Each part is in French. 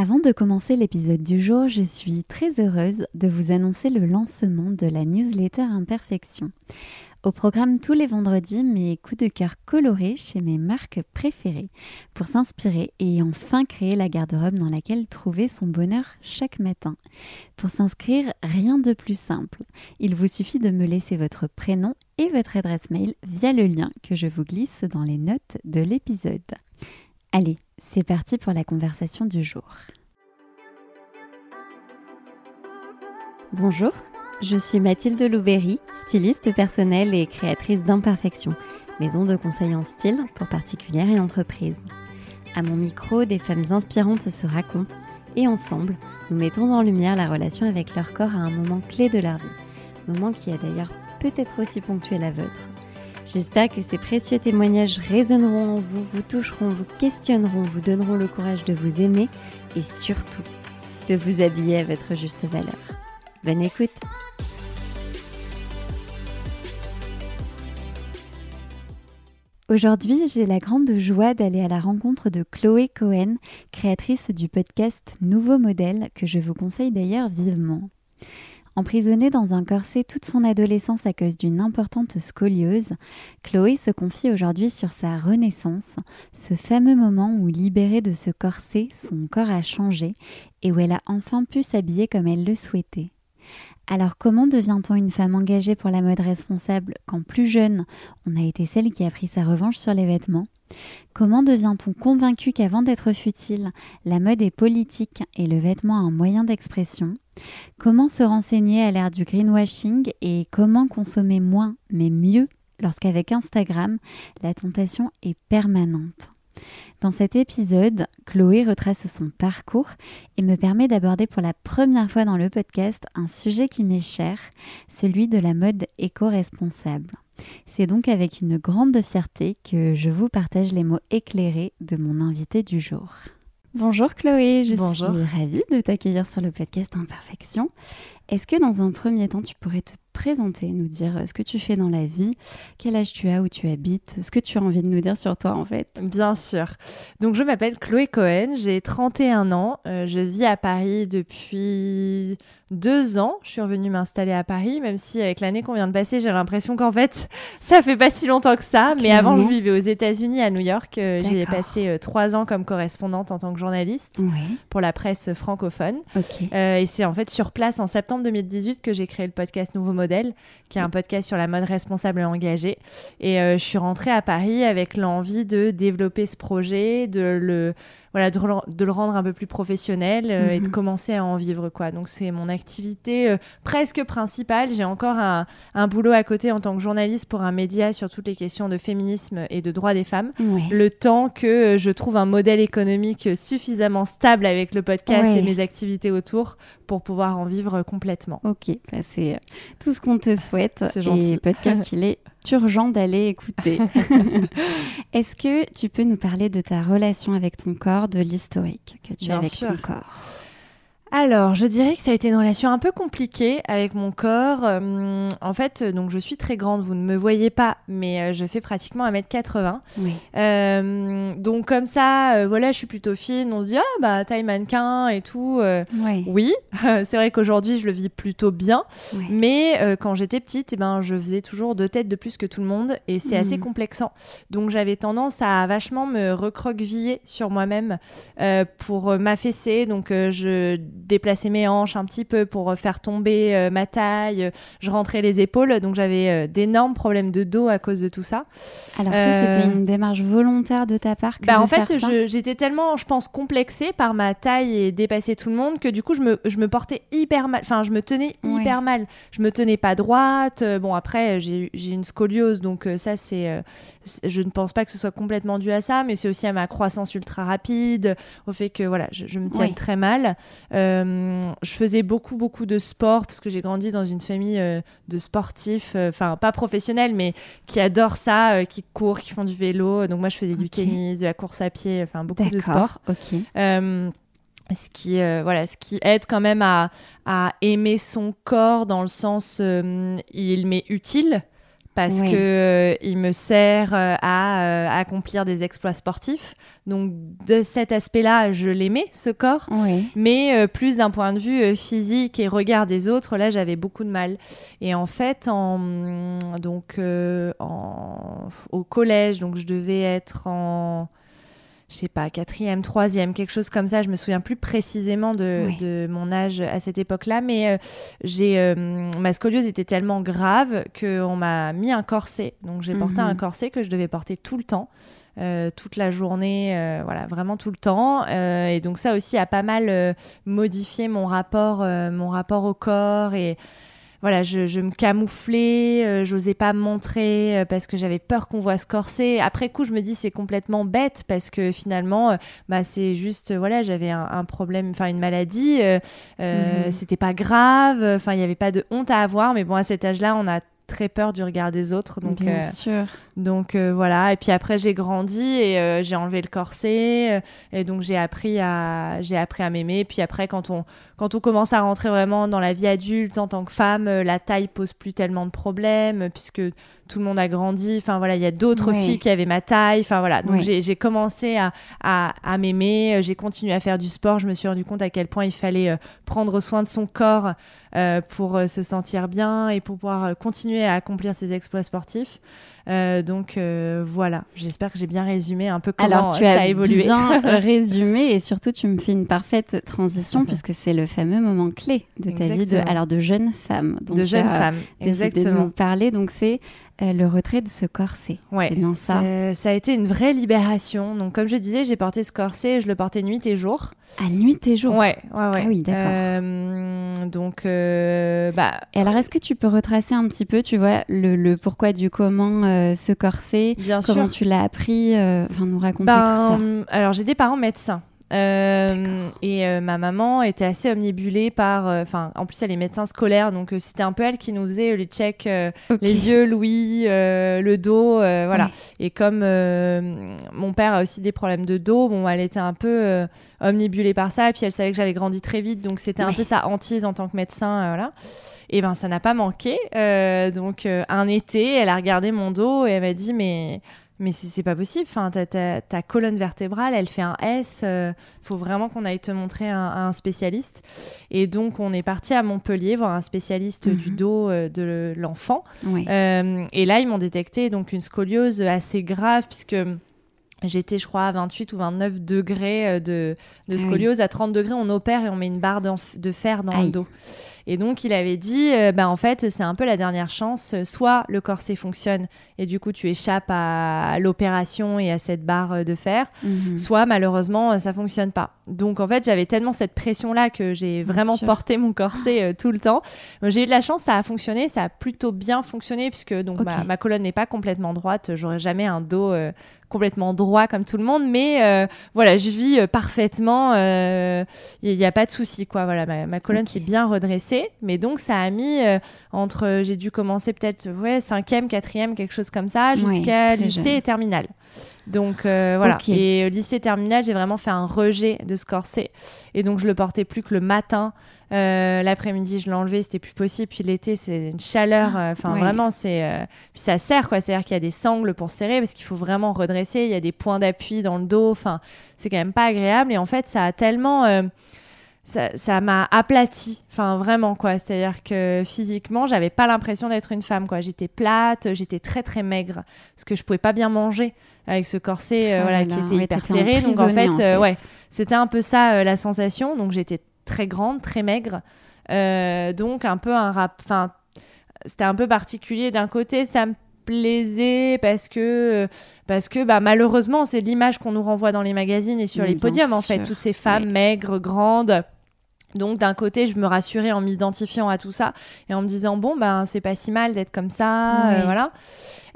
Avant de commencer l'épisode du jour, je suis très heureuse de vous annoncer le lancement de la newsletter Imperfection. Au programme tous les vendredis, mes coups de cœur colorés chez mes marques préférées pour s'inspirer et enfin créer la garde-robe dans laquelle trouver son bonheur chaque matin. Pour s'inscrire, rien de plus simple. Il vous suffit de me laisser votre prénom et votre adresse mail via le lien que je vous glisse dans les notes de l'épisode. Allez, c'est parti pour la conversation du jour. Bonjour, je suis Mathilde Louberry, styliste personnelle et créatrice d'Imperfection, maison de conseil en style pour particulières et entreprises. À mon micro, des femmes inspirantes se racontent et ensemble, nous mettons en lumière la relation avec leur corps à un moment clé de leur vie, moment qui a d'ailleurs peut-être aussi ponctué la vôtre. J'espère que ces précieux témoignages résonneront en vous, vous toucheront, vous questionneront, vous donneront le courage de vous aimer et surtout de vous habiller à votre juste valeur. Bonne écoute Aujourd'hui, j'ai la grande joie d'aller à la rencontre de Chloé Cohen, créatrice du podcast Nouveau Modèle, que je vous conseille d'ailleurs vivement. Emprisonnée dans un corset toute son adolescence à cause d'une importante scoliose, Chloé se confie aujourd'hui sur sa renaissance, ce fameux moment où, libérée de ce corset, son corps a changé et où elle a enfin pu s'habiller comme elle le souhaitait. Alors comment devient-on une femme engagée pour la mode responsable quand plus jeune, on a été celle qui a pris sa revanche sur les vêtements? Comment devient-on convaincu qu'avant d'être futile, la mode est politique et le vêtement un moyen d'expression? Comment se renseigner à l'ère du greenwashing et comment consommer moins mais mieux lorsqu'avec Instagram, la tentation est permanente? Dans cet épisode, Chloé retrace son parcours et me permet d'aborder pour la première fois dans le podcast un sujet qui m'est cher, celui de la mode éco-responsable. C'est donc avec une grande fierté que je vous partage les mots éclairés de mon invité du jour. Bonjour Chloé, je suis ravie de t'accueillir sur le podcast Imperfection. Est-ce que dans un premier temps, tu pourrais te présenter, nous dire euh, ce que tu fais dans la vie, quel âge tu as, où tu habites, ce que tu as envie de nous dire sur toi en fait? Bien sûr. Donc je m'appelle Chloé Cohen, j'ai 31 ans, euh, je vis à Paris depuis deux ans. Je suis revenue m'installer à Paris, même si avec l'année qu'on vient de passer, j'ai l'impression qu'en fait, ça fait pas si longtemps que ça. Mais avant, je vivais aux États-Unis, à New York. Euh, j'ai passé trois ans comme correspondante en tant que journaliste pour la presse francophone. et c'est en fait sur place en septembre 2018 que j'ai créé le podcast Nouveau Mode qui est un podcast sur la mode responsable et engagée. Et euh, je suis rentrée à Paris avec l'envie de développer ce projet, de le voilà, de, le rendre un peu plus professionnel euh, et de mhm. commencer à en vivre. quoi. Donc c'est mon activité euh, presque principale. J'ai encore un, un, boulot à côté en tant que journaliste pour un média sur toutes les questions de féminisme et de droits des femmes. Le temps que je trouve un modèle économique suffisamment stable avec le podcast et mes activités autour pour pouvoir en vivre complètement. Ok, bah, c'est euh, tout ce qu'on te souhaite. C'est gentil. Et podcast, il est urgent d'aller écouter. Est-ce que tu peux nous parler de ta relation avec ton corps, de l'historique que tu as avec ton corps? Alors, je dirais que ça a été une relation un peu compliquée avec mon corps. Euh, en fait, donc je suis très grande, vous ne me voyez pas, mais euh, je fais pratiquement 1m80. Oui. Euh, donc comme ça, voilà, je suis plutôt fine. On se dit, ah bah taille mannequin et tout. Oui, oui. c'est vrai qu'aujourd'hui, je le vis plutôt bien. Mais quand j'étais petite, eh ben, je faisais toujours deux têtes de plus que tout le monde et c'est assez hmm. complexant. Donc j'avais tendance à vachement me recroqueviller sur moi-même pour m'affaisser. Donc je déplacer mes hanches un petit peu pour euh, faire tomber euh, ma taille. Je rentrais les épaules, donc j'avais euh, d'énormes problèmes de dos à cause de tout ça. Alors ça, c'était une démarche volontaire de ta part que bah, En fait, j'étais tellement, je pense, complexée par ma taille et dépasser tout le monde que du coup, je me, je me portais hyper mal. Enfin, je me tenais hyper mal. Je me tenais pas droite. Bon, après, j'ai une scoliose, donc ça, c'est... je ne pense pas que ce soit complètement dû à ça, mais c'est aussi à ma croissance ultra rapide, au fait que, voilà, je, me tiens très mal. Euh, je faisais beaucoup, beaucoup de sport parce que j'ai grandi dans une famille euh, de sportifs, euh, enfin, pas professionnels, mais qui adorent ça, qui courent, qui font du vélo. Donc, moi, je faisais du tennis, de la course à pied, enfin, beaucoup de sport. Ok. ce qui, voilà, ce qui aide quand même à, à aimer son corps dans le sens il m'est utile parce Oui. que euh, il me sert euh, à euh, accomplir des exploits sportifs. Donc de cet aspect-là, je l'aimais ce corps. Oui. Mais plus d'un point de vue physique et regard des autres, là j'avais beaucoup de mal. Et en fait, en, donc en, au collège, donc je devais être en, je sais pas, quatrième, troisième, quelque chose comme ça. Je me souviens plus précisément de, mon âge à cette époque-là, mais euh, j'ai euh, ma scoliose était tellement grave qu'on m'a mis un corset. Donc j'ai porté Mhm. un corset que je devais porter tout le temps. euh, toute la journée, euh, voilà, vraiment tout le temps. Euh, et donc ça aussi a pas mal euh, modifié mon rapport, euh, mon rapport au corps et voilà, je, je me camouflais, euh, j'osais pas me montrer euh, parce que j'avais peur qu'on voit ce corset. Après coup, je me dis c'est complètement bête parce que finalement, euh, bah c'est juste voilà, j'avais un, un problème, enfin une maladie, Mhm. c'était pas grave, enfin il y avait pas de honte à avoir, mais bon à cet âge-là, on a très peur du regard des autres, donc Bien euh, sûr. donc euh, voilà, et puis après j'ai grandi et euh, j'ai enlevé le corset et donc j'ai appris à j'ai appris à m'aimer. Puis après quand on quand on commence à rentrer vraiment dans la vie adulte en tant que femme, euh, la taille pose plus tellement de problèmes euh, puisque tout le monde a grandi. Enfin voilà, il y a d'autres Oui. filles qui avaient ma taille. Enfin voilà, donc Oui. j'ai commencé à à, à m'aimer. Euh, J'ai continué à faire du sport. Je me suis rendu compte à quel point il fallait prendre soin de son corps euh, pour se sentir bien et pour pouvoir continuer à accomplir ses exploits sportifs. Euh, donc euh, voilà, j'espère que j'ai bien résumé un peu comment Alors, tu ça as a évolué. bien résumé et surtout, tu me fais une parfaite transition puisque c'est le fameux moment clé de ta vie de, alors, de jeune femme. de jeune femme, décidé de nous exactement. parler. Donc, c'est euh, le retrait de ce corset. Ouais, bien ça. ça a été une vraie libération. Donc comme je disais, j'ai porté ce corset, je le portais nuit et jour. À nuit et jour. Ouais, ouais, ouais. Ah oui, d'accord. Euh, donc euh, bah Et alors, est-ce que tu peux retracer un petit peu, tu vois, le, le pourquoi du comment ce corset? Bien Comment sûr. tu l'as appris Enfin, nous raconter tout ça? Ben, alors j'ai des parents médecins. Euh, et euh, ma maman était assez omnibulée par, euh, enfin, en plus elle est médecin scolaire, donc c'était un peu elle qui nous faisait les checks, les yeux, l'ouïe, le dos, voilà. Et comme mon père a aussi des problèmes de dos, bon, elle était un peu omnibulée par ça, et puis elle savait que j'avais grandi très vite, donc c'était un peu sa hantise en tant que médecin, voilà. Et ben ça n'a pas manqué. Donc un été, elle a regardé mon dos et elle m'a dit mais mais c'est c'est pas possible. Enfin, ta, colonne vertébrale, elle fait un S. euh, faut vraiment qu'on aille te montrer un, un spécialiste. Et donc, on est parti à Montpellier voir un spécialiste du Mhm. dos euh, de l'enfant. Euh, et là, ils m'ont détecté donc une scoliose assez grave puisque j'étais, je crois, à 28 ou 29 degrés euh, de, de Ah scoliose. À 30 degrés, on opère et on met une barre de fer dans Aïe. le dos. Et donc, il avait dit, euh, bah, en fait, c'est un peu la dernière chance. Soit le corset fonctionne et du coup, tu échappes à l'opération et à cette barre euh, de fer, Mhm. soit malheureusement euh, ça fonctionne pas. Donc en fait j'avais tellement cette pression là que j'ai vraiment porté mon corset euh, tout le temps. Euh, J'ai eu de la chance, ça a fonctionné, ça a plutôt bien fonctionné puisque donc ma, ma colonne n'est pas complètement droite, j'aurais jamais un dos euh, complètement droit comme tout le monde, mais euh, voilà je vis euh, parfaitement, il n'y a, pas de souci quoi. Voilà ma, ma colonne s'est bien redressée, mais donc ça a mis euh, entre j'ai dû commencer peut-être ouais cinquième, quatrième quelque chose comme ça jusqu'à lycée jeune. et terminale. Donc euh, voilà. Ok. Et au lycée terminal, j'ai vraiment fait un rejet de ce corset. Et donc je le portais plus que le matin. Euh, L'après-midi, je enlevé, c'était plus possible. Puis l'été, c'est une chaleur. euh, Enfin, ouais. vraiment, c'est. euh, Puis ça serre, quoi. C'est-à-dire qu'il y a des sangles pour serrer parce qu'il faut vraiment redresser. Il y a des points d'appui dans le dos. Enfin, c'est quand même pas agréable. Et en fait, ça a tellement. Ça m'a aplati, enfin vraiment quoi. C'est-à-dire que physiquement, j'avais pas l'impression d'être une femme quoi. J'étais plate, j'étais très très maigre parce que je pouvais pas bien manger avec ce corset euh, Oh voilà là qui était ouais, hyper serré. Donc en fait, euh, fait. ouais, c'était un peu ça euh, la sensation. Donc j'étais très grande, très maigre, donc un peu un rap. Enfin, c'était un peu particulier. D'un côté, ça me plaisait parce que parce que bah malheureusement c'est l'image qu'on nous renvoie dans les magazines et sur Mais les podiums en fait toutes ces femmes maigres grandes donc d'un côté, je me rassurais en m'identifiant à tout ça et en me disant bon ben c'est pas si mal d'être comme ça, euh, voilà.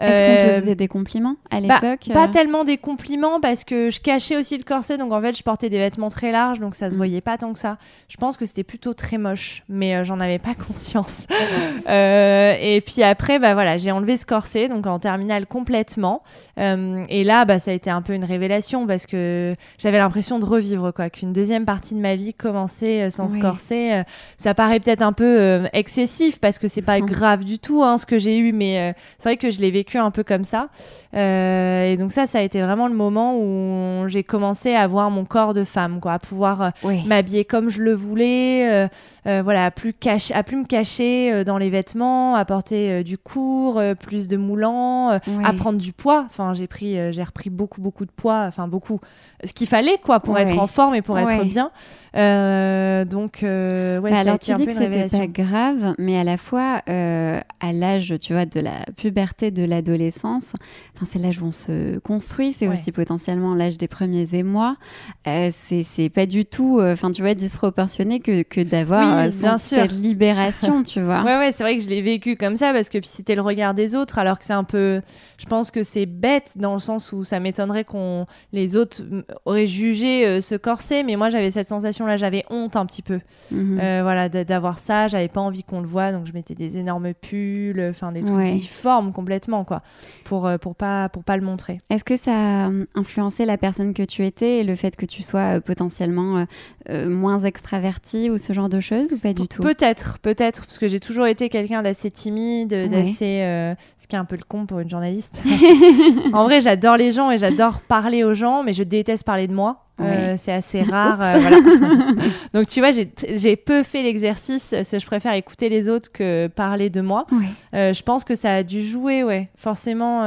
Est-ce qu'on te faisait des compliments à bah, l'époque Pas tellement des compliments parce que je cachais aussi le corset, donc en fait je portais des vêtements très larges, donc ça se mm. voyait pas tant que ça. Je pense que c'était plutôt très moche, mais j'en avais pas conscience. et puis après, bah voilà, j'ai enlevé ce corset, donc en terminale complètement. et là, bah ça a été un peu une révélation parce que j'avais l'impression de revivre quoi, qu'une deuxième partie de ma vie commençait sans ce corset. ça paraît peut-être un peu excessif parce que c'est pas grave du tout hein, ce que j'ai eu, mais euh, c'est vrai que je l'ai vécu un peu comme ça. Euh, et donc ça, ça a été vraiment le moment où j'ai commencé à voir mon corps de femme, quoi, à pouvoir euh, m'habiller comme je le voulais, voilà, à plus, cacher, à plus me cacher dans les vêtements, à porter du court, plus de moulants, à prendre du poids. Enfin, j'ai pris, j'ai repris beaucoup, beaucoup de poids, enfin beaucoup, ce qu'il fallait, quoi, pour être en forme et pour être bien. donc, ouais, bah, alors tu dis que c'était pas grave, mais à la fois euh, à l'âge, tu vois, de la puberté, de l'adolescence, enfin, c'est l'âge où on se construit, c'est aussi potentiellement l'âge des premiers émois. Euh, c'est pas du tout, euh, enfin, tu vois, disproportionné que, que d'avoir cette libération, tu vois. Ouais, ouais, c'est vrai que je l'ai vécu comme ça parce que puis c'était le regard des autres, alors que c'est un peu, je pense que c'est bête dans le sens où ça m'étonnerait qu'on les autres auraient jugé ce corset, mais moi j'avais cette sensation là, j'avais honte un petit peu, mhm. voilà, d'avoir ça, j'avais pas envie qu'on le voit, donc je mettais des énormes pulls, enfin des trucs difformes complètement, quoi, pour, euh, pour, pas, pour pas le montrer. Est-ce que ça a euh, influencé la personne que tu étais et le fait que tu sois euh, potentiellement moins extravertie ou ce genre de choses? Ou pas du tout Peut-être, peut-être, parce que j'ai toujours été quelqu'un d'assez timide, d'assez. ce qui est un peu le con pour une journaliste. en vrai, j'adore les gens et j'adore parler aux gens, mais je déteste parler de moi. Euh, c'est assez rare. Euh, Donc tu vois, j'ai peu fait l'exercice. Je préfère écouter les autres que parler de moi. Euh, je pense que ça a dû jouer, ouais, forcément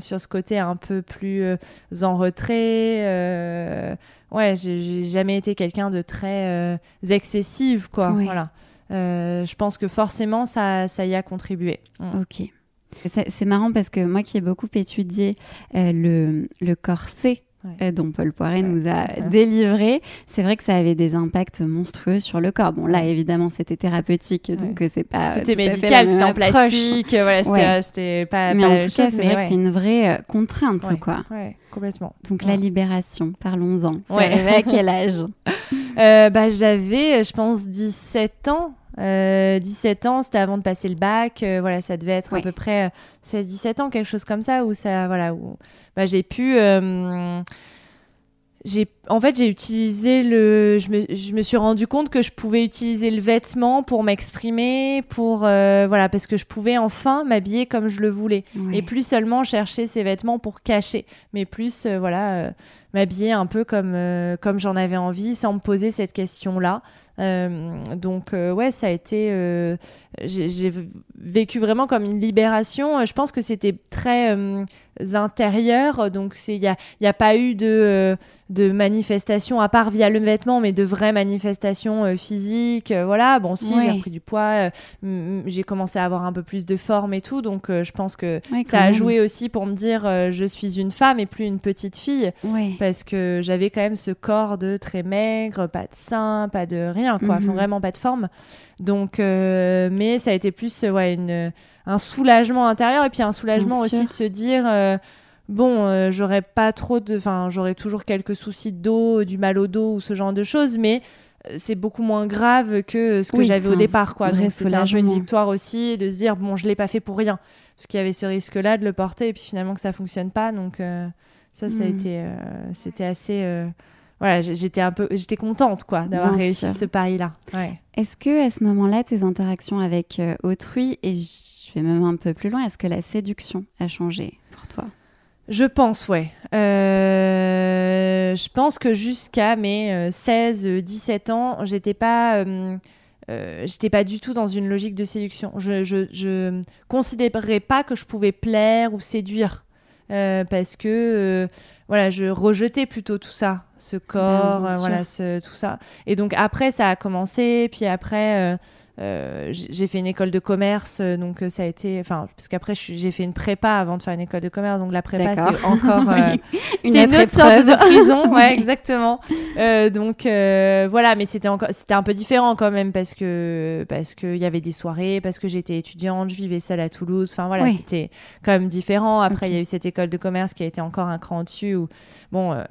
sur ce côté un peu plus en retrait. Ouais, j'ai jamais été quelqu'un de très excessif, quoi. Voilà. je pense que forcément ça, ça y a contribué. Mm. Ok. C'est marrant parce que moi qui ai beaucoup étudié le, le corset euh, dont Paul Poiret nous a délivré, c'est vrai que ça avait des impacts monstrueux sur le corps. Bon, là, évidemment, c'était thérapeutique, donc euh, c'est pas. C'était médical, c'était en plastique, voilà, c'était pas. Mais en tout cas, c'est vrai que c'est une vraie euh, contrainte, quoi. Complètement. Donc la libération, parlons-en. Ouais. à quel âge? Bah, J'avais, je pense, 17 ans. 17 ans, c'était avant de passer le bac. voilà, ça devait être à peu près 16-17 ans, quelque chose comme ça, où ça, voilà, où bah, j'ai pu j'ai en fait j'ai utilisé le je me, je me, suis rendu compte que je pouvais utiliser le vêtement pour m'exprimer pour euh, voilà parce que je pouvais enfin m'habiller comme je le voulais. Et plus seulement chercher ces vêtements pour cacher mais plus euh, voilà euh, m'habiller un peu comme comme j'en avais envie sans me poser cette question là donc ouais ça a été j'ai vécu vraiment comme une libération. Je pense que c'était très intérieur. Donc il n'y a, y a pas eu de de manifestations, à part via le vêtement, mais de vraies manifestations euh, physiques. Euh, voilà, bon, si, j'ai pris du poids, euh, j'ai commencé à avoir un peu plus de forme et tout. Donc, je pense que ça a joué aussi pour me dire je suis une femme et plus une petite fille. Parce que j'avais quand même ce corps de très maigre, pas de sein, pas de rien, quoi. Mhm. vraiment pas de forme. Donc, mais ça a été plus ouais, une, un soulagement intérieur et puis un soulagement aussi de se dire bon, euh, j'aurais pas trop de. Enfin, j'aurais toujours quelques soucis de dos, du mal au dos ou ce genre de choses, mais euh, c'est beaucoup moins grave que ce que j'avais au départ, quoi. Donc, c'était un peu une victoire aussi de se dire, bon, je l'ai pas fait pour rien. Parce qu'il y avait ce risque-là de le porter et puis finalement que ça fonctionne pas. Donc, euh, ça, ça a hmm. été. c'était assez. Voilà, j'étais un peu, j'étais contente quoi d'avoir réussi ce pari-là. Est-ce que à ce moment-là, tes interactions avec autrui et je vais même un peu plus loin, est-ce que la séduction a changé pour toi? Je pense, ouais. Euh, je pense que jusqu'à mes 16, euh, 17 ans, j'étais pas, euh, j'étais pas du tout dans une logique de séduction. Je, je, je considérerais pas que je pouvais plaire ou séduire parce que voilà, je rejetais plutôt tout ça, ce corps, voilà, ce, tout ça. Et donc après, ça a commencé, puis après j'ai fait une école de commerce, donc ça a été, enfin, parce qu'après j'ai fait une prépa avant de faire une école de commerce, donc la prépa c'est encore une, une, autre sorte de prison, ouais, exactement. donc voilà, mais c'était encore, c'était un peu différent quand même parce que parce qu'il y avait des soirées, parce que j'étais étudiante, je vivais seule à Toulouse, enfin voilà, c'était quand même différent. Après, il y a eu cette école de commerce qui a été encore un cran au-dessus. Où, bon, euh,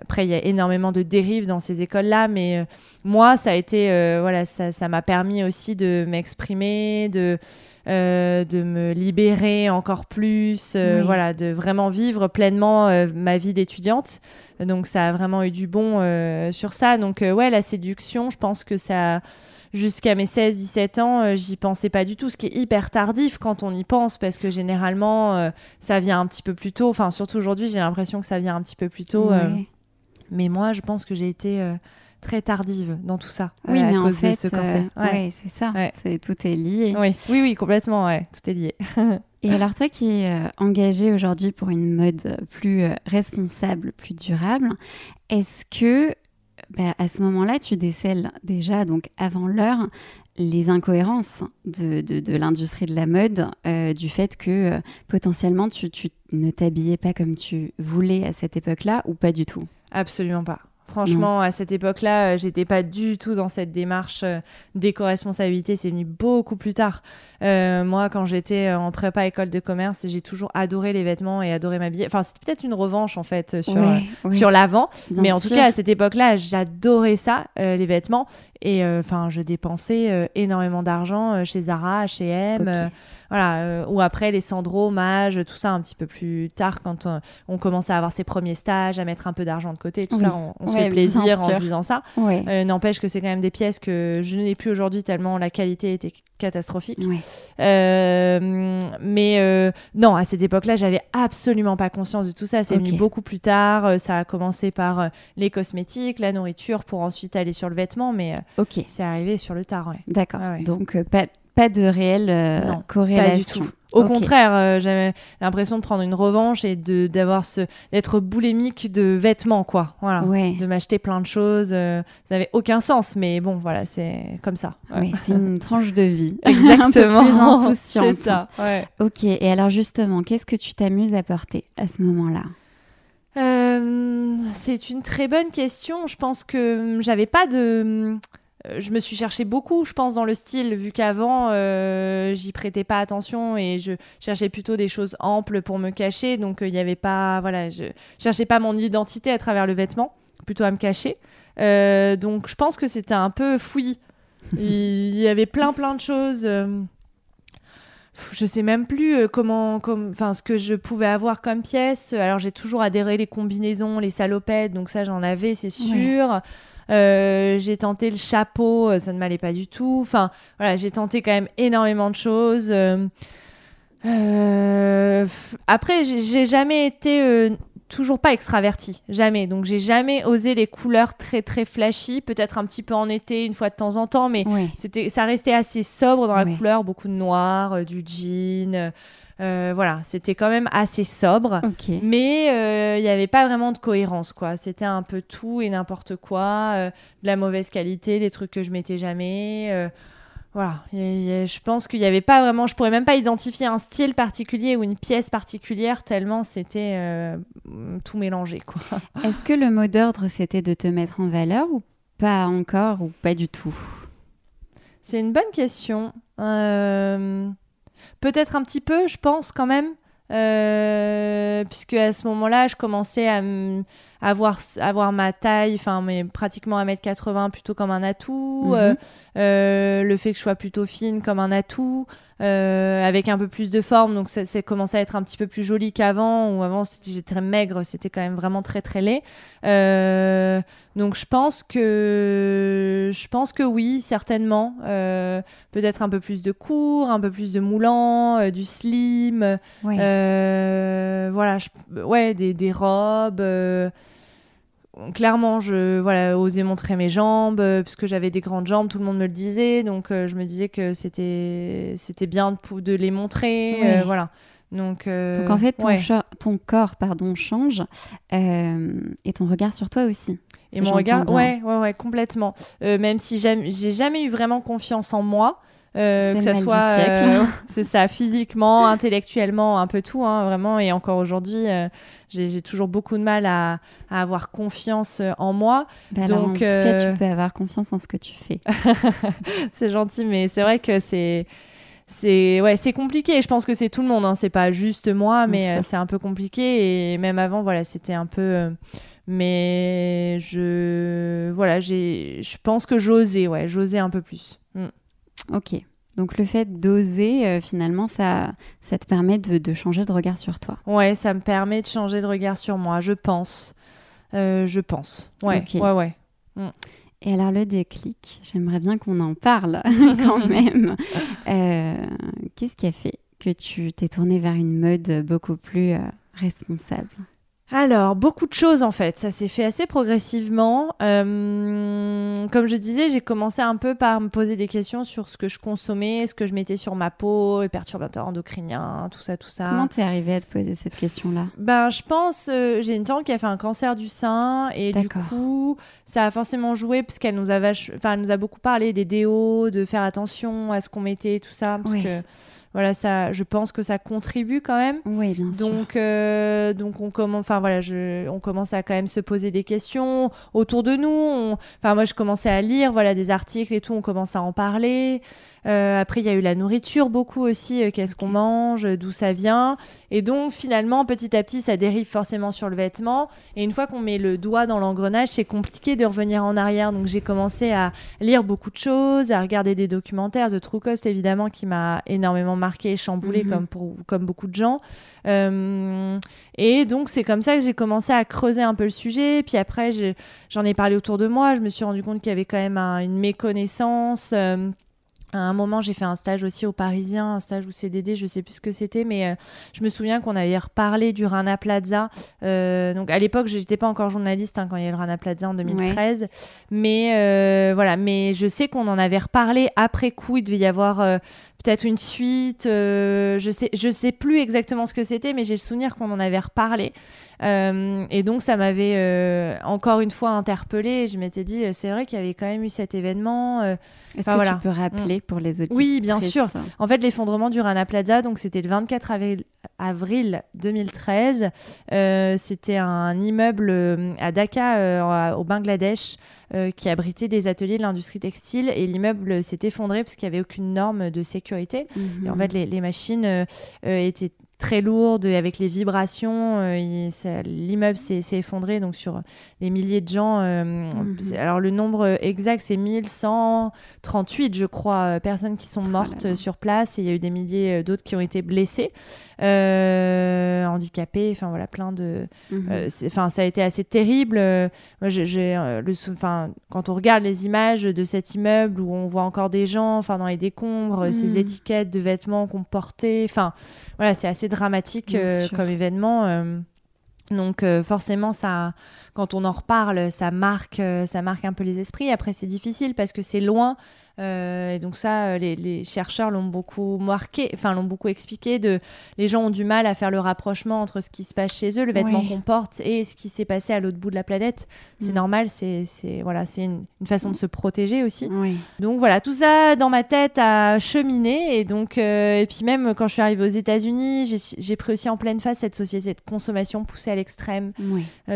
après, il y a énormément de dérives dans ces écoles-là, mais euh, moi, ça a été, euh, voilà, ça m'a permis aussi de m'exprimer, de. de me libérer encore plus, voilà, de vraiment vivre pleinement ma vie d'étudiante. Donc ça a vraiment eu du bon sur ça. Donc ouais, la séduction, je pense que ça, jusqu'à mes 16-17 ans, euh, j'y pensais pas du tout, ce qui est hyper tardif quand on y pense, parce que généralement, euh, ça vient un petit peu plus tôt. Enfin, surtout aujourd'hui, j'ai l'impression que ça vient un petit peu plus tôt. Euh. mais moi, je pense que j'ai été très tardive dans tout ça. Oui, à mais cause en fait, de ce ouais. c'est ça. C'est, tout est lié. Oui, oui, oui complètement. Tout est lié. Et alors, toi qui es engagée aujourd'hui pour une mode plus responsable, plus durable, est-ce que bah, à ce moment-là, tu décèles déjà, donc avant l'heure, les incohérences de, de, l'industrie de la mode, euh, du fait que euh, potentiellement tu, tu ne t'habillais pas comme tu voulais à cette époque-là ou pas du tout? Absolument pas. Franchement, à cette époque-là, euh, j'étais pas du tout dans cette démarche euh, d'éco-responsabilité. C'est venu beaucoup plus tard. Euh, moi, quand j'étais en prépa école de commerce, j'ai toujours adoré les vêtements et adoré m'habiller. Enfin, c'est peut-être une revanche en fait sur, sur l'avant. Mais en tout cas, à cette époque-là, j'adorais ça, les vêtements. Et enfin, je dépensais énormément d'argent chez Zara, chez M voilà, euh, ou après les Sandro, Mage, tout ça un petit peu plus tard quand on, on commence à avoir ses premiers stages, à mettre un peu d'argent de côté, tout ça, on, se fait plaisir en se disant ça. Euh, n'empêche que c'est quand même des pièces que je n'ai plus aujourd'hui tellement la qualité était catastrophique. Euh, mais non, à cette époque-là, j'avais absolument pas conscience de tout ça. C'est venu beaucoup plus tard. ça a commencé par les cosmétiques, la nourriture, pour ensuite aller sur le vêtement, mais c'est arrivé sur le tard. D'accord. Donc pas pas de réelle euh, corrélation. Pas du tout. Au contraire, euh, j'avais l'impression de prendre une revanche et de d'avoir ce d'être boulémique de vêtements quoi. Voilà. De m'acheter plein de choses. Euh, ça n'avait aucun sens, mais bon, voilà, c'est comme ça. Oui, c'est une tranche de vie. Exactement. Un peu plus insouciante. c'est ça. Ouais. Ok. Et alors justement, qu'est-ce que tu t'amuses à porter à ce moment-là? C'est une très bonne question. Je pense que hum, j'avais pas de hum, euh, je me suis cherché beaucoup, je pense, dans le style, vu qu'avant, euh, j'y prêtais pas attention et je cherchais plutôt des choses amples pour me cacher. Donc, euh, il n'y avait pas, voilà, je cherchais pas mon identité à travers le vêtement, plutôt à me cacher. donc, je pense que c'était un peu fouillis. il y avait plein, plein de choses. je sais même plus comment, enfin, ce que je pouvais avoir comme pièce. Alors, j'ai toujours adhéré les combinaisons, les salopettes, donc ça, j'en avais, c'est sûr. Euh, j'ai tenté le chapeau, euh, ça ne m'allait pas du tout. Enfin, voilà, j'ai tenté quand même énormément de choses. Euh, après, j'ai jamais été toujours pas extraverti, jamais. Donc j'ai jamais osé les couleurs très très flashy, peut-être un petit peu en été une fois de temps en temps, mais c'était ça restait assez sobre dans la couleur, beaucoup de noir, du jean, euh, voilà, c'était quand même assez sobre, mais euh, il n'y avait pas vraiment de cohérence, quoi. C'était un peu tout et n'importe quoi, euh, de la mauvaise qualité, des trucs que je mettais jamais. voilà, je pense qu'il n'y avait pas vraiment, je pourrais même pas identifier un style particulier ou une pièce particulière tellement c'était tout mélangé, quoi. Est-ce que le mot d'ordre c'était de te mettre en valeur ou pas encore ou pas du tout? C'est une bonne question. Peut-être un petit peu, je pense quand même. Euh, puisque à ce moment-là, je commençais à avoir, avoir ma taille, enfin, mais pratiquement 1m80 plutôt comme un atout. Mhm. Euh, euh, le fait que je sois plutôt fine comme un atout. Euh, avec un peu plus de forme. Donc, c'est commencé à être un petit peu plus joli qu'avant. Ou avant, j'étais très maigre, c'était quand même vraiment très très laid. Euh, donc, je pense que je pense que oui, certainement. Euh, peut-être un peu plus de court, un peu plus de moulant, du slim. voilà, ouais, des, des robes clairement, je voilà, osais montrer mes jambes, euh, puisque j'avais des grandes jambes, tout le monde me le disait, donc euh, je me disais que c'était c'était bien de, de, les montrer, euh, voilà. Donc, donc, en fait, ton, ton corps pardon, change et ton regard sur toi aussi. Et mon regard, ouais, ouais, ouais, complètement. même si j'ai jamais eu vraiment confiance en moi. Euh, que ça soit, euh, c'est ça, physiquement, intellectuellement, un peu tout, hein, vraiment. Et encore aujourd'hui, euh, j'ai toujours beaucoup de mal à, avoir confiance en moi. Bah Donc, en tout cas, tu peux avoir confiance en ce que tu fais. c'est gentil, mais c'est vrai que c'est c'est ouais c'est compliqué je pense que c'est tout le monde hein. c'est pas juste moi mais c'est un peu compliqué et même avant voilà c'était un peu mais je voilà j'ai je pense que j'osais ouais j'osais un peu plus mm. Ok. Donc le fait d'oser, euh, finalement, ça, ça te permet de, changer de regard sur toi. Ouais, ça me permet de changer de regard sur moi, je pense. Euh, je pense. Ouais, ouais, ouais. Mm. Et alors le déclic, j'aimerais bien qu'on en parle quand même. Euh, qu'est-ce qui a fait que tu t'es tournée vers une mode beaucoup plus responsable? Alors, beaucoup de choses en fait. Ça s'est fait assez progressivement. Euh, comme je disais, j'ai commencé un peu par me poser des questions sur ce que je consommais, ce que je mettais sur ma peau, les perturbateurs endocriniens, tout ça, tout ça. Comment t'es arrivée à te poser cette question-là? Ben, je pense, euh, j'ai une tante qui a fait un cancer du sein et du coup, ça a forcément joué parce qu'elle nous a, enfin, nous a beaucoup parlé des déos, de faire attention à ce qu'on mettait, tout ça, parce que voilà, ça, je pense que ça contribue quand même. Oui, bien sûr. Donc, euh, donc on commence, enfin voilà, je, on commence à quand même se poser des questions autour de nous. Enfin, moi, je commençais à lire, voilà, des articles et tout. On commence à en parler. Euh, après, il y a eu la nourriture beaucoup aussi. Euh, qu'est-ce qu'on mange, d'où ça vient. Et donc, finalement, petit à petit, ça dérive forcément sur le vêtement. Et une fois qu'on met le doigt dans l'engrenage, c'est compliqué de revenir en arrière. Donc, j'ai commencé à lire beaucoup de choses, à regarder des documentaires. The True Cost, évidemment, qui m'a énormément marqué et chamboulé, mhm. comme, pour, comme beaucoup de gens. Euh, et donc, c'est comme ça que j'ai commencé à creuser un peu le sujet. Puis après, j'en ai, parlé autour de moi. Je me suis rendu compte qu'il y avait quand même une méconnaissance. À un moment, j'ai fait un stage aussi au Parisien, un stage ou CDD, je sais plus ce que c'était, mais euh, je me souviens qu'on avait reparlé du Rana Plaza. Euh, donc à l'époque, je n'étais pas encore journaliste hein, quand il y a eu le Rana Plaza en 2013, mais euh, voilà. Mais je sais qu'on en avait reparlé après coup. Il devait y avoir peut-être une suite. je sais, je sais plus exactement ce que c'était, mais j'ai le souvenir qu'on en avait reparlé. Euh, et donc, ça m'avait euh, encore une fois interpellée. Je m'étais dit, c'est vrai qu'il y avait quand même eu cet événement. Euh, Est-ce que tu peux rappeler mm. pour les autres Oui, bien sûr. En fait, l'effondrement du Rana Plaza, donc c'était le 24 avril, avril 2013. c'était un immeuble à Dhaka, au Bangladesh. qui abritait des ateliers de l'industrie textile et l'immeuble s'est effondré parce qu'il n'y avait aucune norme de sécurité. Et en mhm. fait, les, les machines étaient très lourde avec les vibrations. Euh, l'immeuble s'est effondré donc sur des milliers de gens. Euh, mhm. Alors le nombre exact c'est 1138 je crois euh, personnes qui sont oh mortes sur place et il y a eu des milliers d'autres qui ont été blessés, handicapés. Enfin voilà plein de. Mhm. Enfin ça a été assez terrible. moi j'ai le enfin quand on regarde les images de cet immeuble où on voit encore des gens enfin dans les décombres, ces mhm. étiquettes de vêtements qu'on portait. Enfin voilà c'est assez dramatique euh, comme événement. Euh. donc euh, forcément, ça, quand on en reparle, ça marque, ça marque un peu les esprits. Après, c'est difficile parce que c'est loin. Euh, et donc ça, euh, les, chercheurs l'ont beaucoup marqué, enfin l'ont beaucoup expliqué. De, les gens ont du mal à faire le rapprochement entre ce qui se passe chez eux, le vêtement qu'on porte, et ce qui s'est passé à l'autre bout de la planète. C'est mm. normal, c'est voilà, c'est une, façon de se protéger aussi. Donc voilà, tout ça dans ma tête a cheminé, et donc euh, et puis même quand je suis arrivée aux États-Unis, j'ai pris aussi en pleine face cette société de consommation poussée à l'extrême.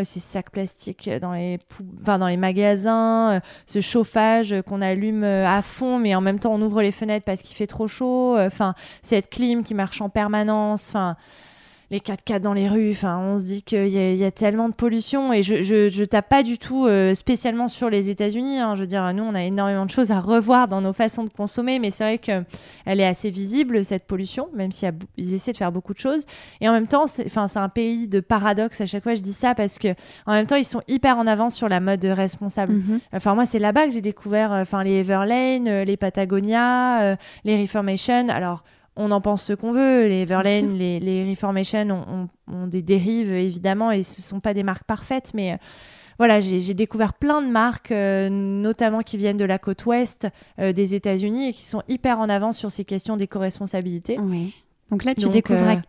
ces sacs plastiques dans les, enfin, dans les magasins, ce chauffage qu'on allume à fond, mais en même temps on ouvre les fenêtres parce qu'il fait trop chaud. Enfin, cette clim qui marche en permanence. Enfin, les 4x4 dans les rues. Enfin, on se dit qu'il y, y, a tellement de pollution et je, je, je tape pas du tout euh, spécialement sur les États-Unis. Hein. Je veux dire, nous, on a énormément de choses à revoir dans nos façons de consommer, mais c'est vrai qu'elle est assez visible, cette pollution, même s'ils essaient de faire beaucoup de choses. Et en même temps, c'est un pays de paradoxe. À chaque fois, je dis ça parce que en même temps, ils sont hyper en avance sur la mode responsable. Mm-hmm. Enfin, moi, c'est là-bas que j'ai découvert euh, enfin, les Everlane, euh, les Patagonia, les Reformation. Alors, on en pense ce qu'on veut. Les Everlane, les, les, Reformation ont, des dérives, évidemment, et ce ne sont pas des marques parfaites, mais euh, voilà, j'ai découvert plein de marques, euh, notamment qui viennent de la côte ouest euh, des États-Unis et qui sont hyper en avance sur ces questions d'éco-responsabilité. Oui. Donc là, tu découvres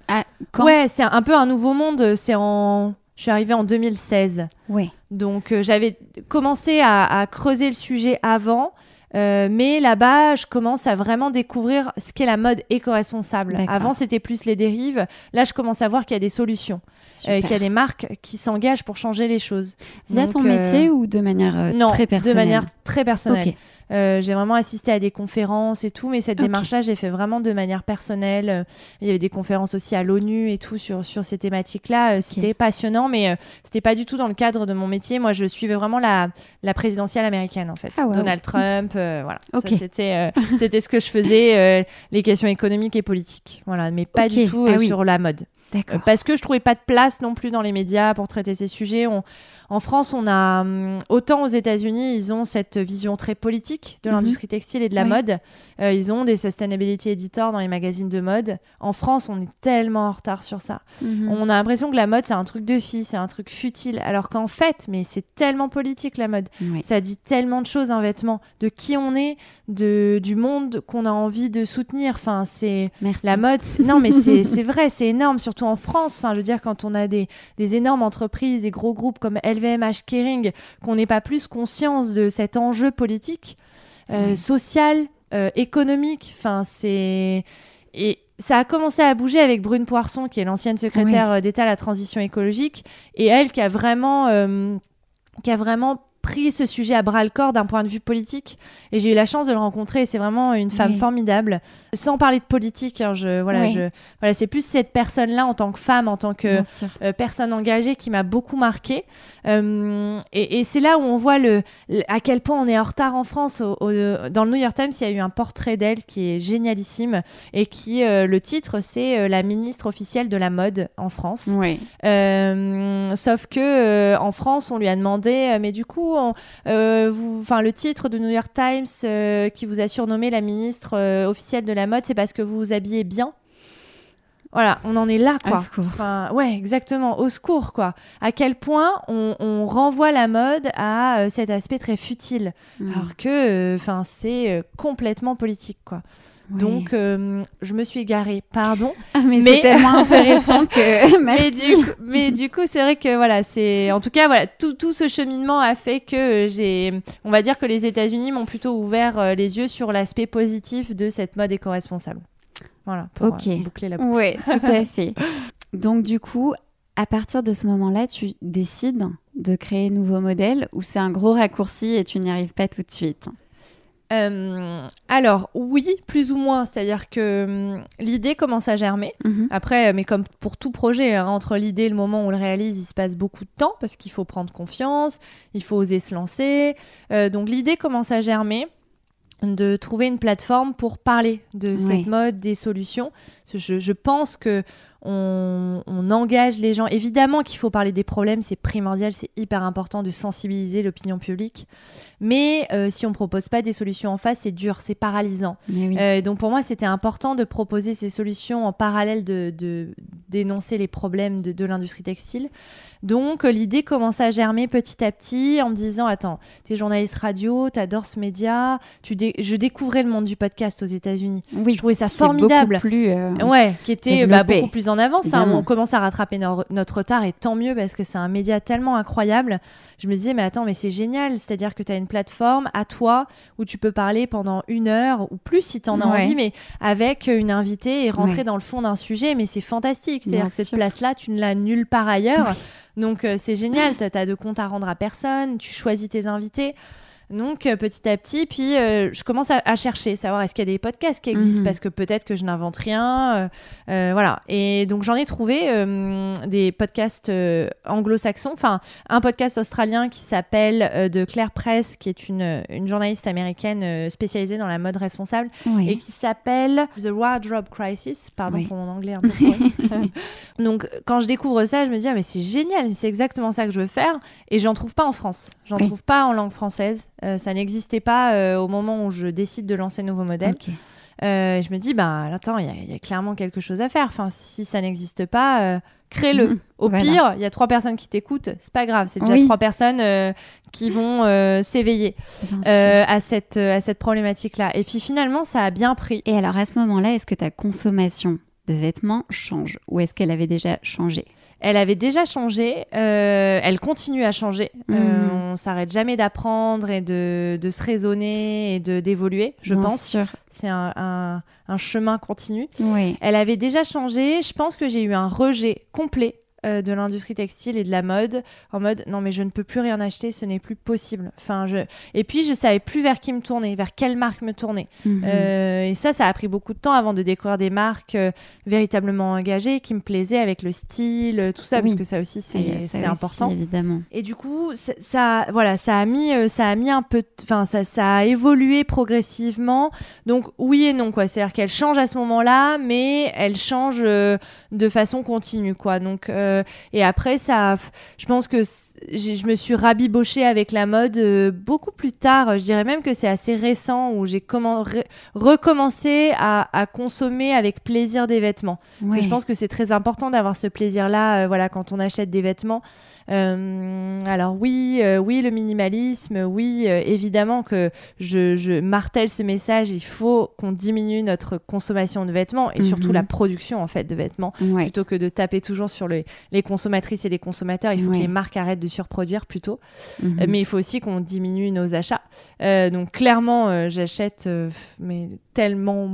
quand Ouais, c'est un peu un nouveau monde. C'est en... Je suis arrivée en 2016. Oui. Donc j'avais commencé à, à, creuser le sujet avant. Euh, mais là-bas, je commence à vraiment découvrir ce qu'est la mode éco-responsable. Avant, c'était plus les dérives. Là, je commence à voir qu'il y a des solutions, euh, qu'il y a des marques qui s'engagent pour changer les choses. Via ton métier ou de manière très personnelle de manière très personnelle. Euh, j'ai vraiment assisté à des conférences et tout, mais cette démarche-là, j'ai fait vraiment de manière personnelle. Euh, il y avait des conférences aussi à l'ONU et tout sur, sur ces thématiques-là. Euh, c'était passionnant, mais c'était pas du tout dans le cadre de mon métier. Moi, je suivais vraiment la, la présidentielle américaine, en fait. Ah Donald Trump, voilà. C'était c'était ce que je faisais, les questions économiques et politiques. Voilà, mais pas du tout ah sur la mode. Parce que je trouvais pas de place non plus dans les médias pour traiter ces sujets. On, en France, on a hum, autant aux États-Unis, ils ont cette vision très politique de mhm. l'industrie textile et de la mode. Euh, ils ont des sustainability editors dans les magazines de mode. En France, on est tellement en retard sur ça. Mhm. On a l'impression que la mode c'est un truc de fille, c'est un truc futile, alors qu'en fait, mais c'est tellement politique la mode. Ça dit tellement de choses un vêtement, de qui on est, de du monde qu'on a envie de soutenir. Enfin, c'est la mode. Non, mais c'est vrai, c'est énorme, surtout en France. Enfin, je veux dire, quand on a des, des énormes entreprises, des gros groupes comme LVMH Kering qu'on n'ait pas plus conscience de cet enjeu politique, euh, social, euh, économique. Enfin, c'est et ça a commencé à bouger avec Brune Poisson, qui est l'ancienne secrétaire euh, d'État à la transition écologique, et elle qui a vraiment, qui a vraiment pris ce sujet à bras le corps d'un point de vue politique. Et j'ai eu la chance de le rencontrer c'est vraiment une femme formidable. Sans parler de politique hein, je voilà je voilà c'est plus cette personne là en tant que femme en tant que euh, personne engagée qui m'a beaucoup marqué euh, et, et c'est là où on voit le, à quel point on est en retard en France. Dans le New York Times il y a eu un portrait d'elle qui est génialissime et qui euh, le titre c'est la ministre officielle de la mode en France. Oui. sauf que en France on lui a demandé mais du coup euh, enfin, le titre de New York Times euh, qui vous a surnommé la ministre euh, officielle de la mode, c'est parce que vous vous habillez bien. Voilà, on en est là, quoi. Enfin, ouais, exactement, au secours, quoi. À quel point on, renvoie la mode à cet aspect très futile, mm. alors que, enfin, c'est complètement politique, quoi. Donc, euh, je me suis égarée, pardon. Ah, mais, c'est tellement intéressant que. mais, du coup, c'est vrai que voilà, c'est. En tout cas, voilà, tout, tout, ce cheminement a fait que j'ai. On va dire que les États-Unis m'ont plutôt ouvert euh, les yeux sur l'aspect positif de cette mode éco-responsable. Voilà, pour Ok. Euh, boucler la boucle. Oui, tout à fait. Donc, du coup, à partir de ce moment-là, tu décides de créer un nouveau modèle ou c'est un gros raccourci et tu n'y arrives pas tout de suite? Euh, alors oui, plus ou moins, c'est-à-dire que hum, l'idée commence à germer. Mhm. Après, mais comme pour tout projet, hein, entre l'idée et le moment où on le réalise, il se passe beaucoup de temps parce qu'il faut prendre confiance, il faut oser se lancer. Euh, donc l'idée commence à germer de trouver une plateforme pour parler de cette mode, des solutions. Je, je pense que on, engage les gens. Évidemment qu'il faut parler des problèmes, c'est primordial, c'est hyper important de sensibiliser l'opinion publique. Mais euh, si on propose pas des solutions en face, c'est dur, c'est paralysant. Euh, donc pour moi, c'était important de proposer ces solutions en parallèle de, dénoncer les problèmes de, l'industrie textile. Donc l'idée commence à germer petit à petit en me disant attends, tu es journaliste radio, tu adores ce média, tu je découvrais le monde du podcast aux États-Unis. Oui, je trouvais ça formidable. Plus, euh, ouais, qui était bah, beaucoup plus en avance. Hein. on commence à rattraper notre retard et tant mieux parce que c'est un média tellement incroyable. Je me disais mais attends, mais c'est génial, c'est-à-dire que tu as une plateforme à toi où tu peux parler pendant une heure ou plus si tu en as envie, mais avec une invitée et rentrer dans le fond d'un sujet. Mais c'est fantastique. C'est-à-dire que cette place-là, tu ne l'as nulle part ailleurs. Donc euh, c'est génial. Tu as de compte à rendre à personne. Tu choisis tes invités. Donc euh, petit à petit, puis euh, je commence à, chercher, savoir est-ce qu'il y a des podcasts qui existent, mhm. parce que peut-être que je n'invente rien. Euh, voilà. Et donc j'en ai trouvé des podcasts anglo-saxons, enfin un podcast australien qui s'appelle de Claire Press, qui est une, une journaliste américaine spécialisée dans la mode responsable, et qui s'appelle The Wardrobe Crisis. Pardon pour mon anglais un peu. donc quand je découvre ça, je me dis ah, mais c'est génial, c'est exactement ça que je veux faire, et j'en trouve pas en France, j'en trouve pas en langue française. Euh, ça n'existait pas euh, au moment où je décide de lancer nouveau modèle. Euh, je me dis, bah, attends, il y, a clairement quelque chose à faire. Enfin, si ça n'existe pas, crée-le. Mhm. Au pire, il y a trois personnes qui t'écoutent, c'est pas grave, c'est déjà trois personnes qui vont s'éveiller à cette, à cette problématique-là. Et puis finalement, ça a bien pris. Et alors à ce moment-là, est-ce que ta consommation de vêtements change Ou est-ce qu'elle avait déjà changé? Elle avait déjà changé, euh, elle continue à changer. Euh, Mhm. on s'arrête jamais d'apprendre et de, de se raisonner et de d'évoluer, je Bien pense. sûr. C'est un, un- un chemin continu. Oui. Elle avait déjà changé. Je pense que j'ai eu un rejet complet euh, de l'industrie textile et de la mode en mode non mais je ne peux plus rien acheter, ce n'est plus possible. Enfin je et puis je savais plus vers qui me tourner, vers quelle marque me tourner. Mhm. Euh, et ça, ça a pris beaucoup de temps avant de découvrir des marques euh, véritablement engagées qui me plaisaient avec le style, tout ça, Oui. parce que ça aussi c'est c'est aussi, important. Évidemment. Et du coup, ça, ça- voilà, ça a mis, ça a mis un peu, enfin, ça, ça a évolué progressivement. Donc oui et non, quoi. C'est-à-dire qu'elle change à ce moment-là, mais elle change de façon continue, quoi. Donc euh, et après, ça, je pense que je me suis rabibochée avec la mode euh, beaucoup plus tard. Je dirais même que c'est assez récent où j'ai recommencé à, à consommer avec plaisir des vêtements. Parce que je pense que c'est très important d'avoir ce plaisir-là, euh, voilà, quand on achète des vêtements. Euh, alors oui, euh, oui, le minimalisme, oui, euh, évidemment que je, je martèle ce message. Il faut qu'on diminue notre consommation de vêtements et surtout Mhm. la production en fait de vêtements, Ouais. plutôt que de taper toujours sur les, les consommatrices et les consommateurs. Il faut Ouais. que les marques arrêtent de surproduire plutôt. Mhm. Euh, mais il faut aussi qu'on diminue nos achats. Euh, donc clairement, euh, j'achète mais tellement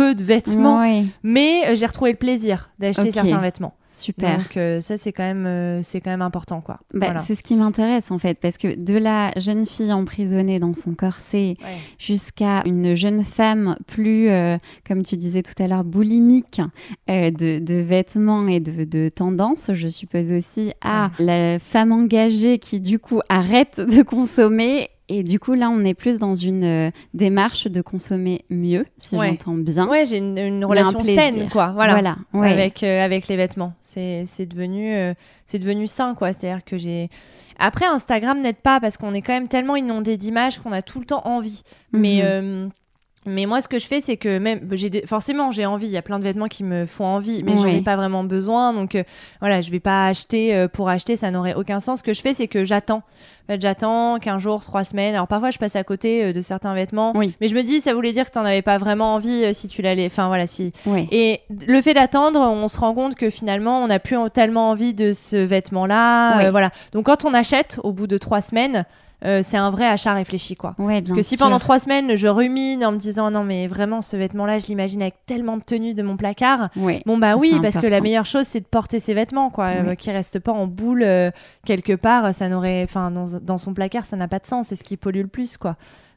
peu de vêtements, Ouais. mais euh, j'ai retrouvé le plaisir d'acheter certains vêtements. Super. Donc euh, ça c'est quand même euh, c'est quand même important quoi. Bah, Voilà. C'est ce qui m'intéresse en fait, parce que de la jeune fille emprisonnée dans son corset Ouais. jusqu'à une jeune femme plus, euh, comme tu disais tout à l'heure, boulimique de, de vêtements et de, de tendances, je suppose aussi, à la femme engagée qui du coup arrête de consommer. Et du coup, là, on est plus dans une euh, démarche de consommer mieux, si Ouais. j'entends bien. Ouais, j'ai une, une Mais un relation saine quoi. Voilà. Voilà, ouais. Avec euh, avec les vêtements, c'est devenu euh, c'est devenu sain quoi. C'est-à-dire que j'ai après Instagram n'aide pas parce qu'on est quand même tellement inondé d'images qu'on a tout le temps envie. Mais Mhm. euh, mais moi, ce que je fais, c'est que même j'ai des- forcément j'ai envie. Il y a plein de vêtements qui me font envie, mais j'en Ouais. ai pas vraiment besoin. Donc euh, voilà, je vais pas acheter euh, pour acheter, ça n'aurait aucun sens. Ce que je fais, c'est que j'attends. En fait, j'attends 15 jours, 3 semaines. Alors parfois, je passe à côté euh, de certains vêtements. Oui. Mais je me dis, ça voulait dire que t'en avais pas vraiment envie si tu l'allais. Enfin voilà, si. Ouais. Et le fait d'attendre, on se rend compte que finalement, on n'a plus tellement envie de ce vêtement-là. Oui. voilà. Donc quand on achète, au bout de 3 semaines, euh, c'est un vrai achat réfléchi, quoi. Ouais, Parce que si sûr. pendant trois semaines je rumine en me disant non mais vraiment ce vêtement-là je l'imagine avec tellement de tenues de mon placard, Ouais. bon bah oui parce que la meilleure chose c'est de porter ses vêtements quoi, Oui. euh, qui restent pas en boule euh, quelque part, ça n'aurait, enfin dans, dans son placard ça n'a pas de sens, c'est ce qui pollue le plus quoi.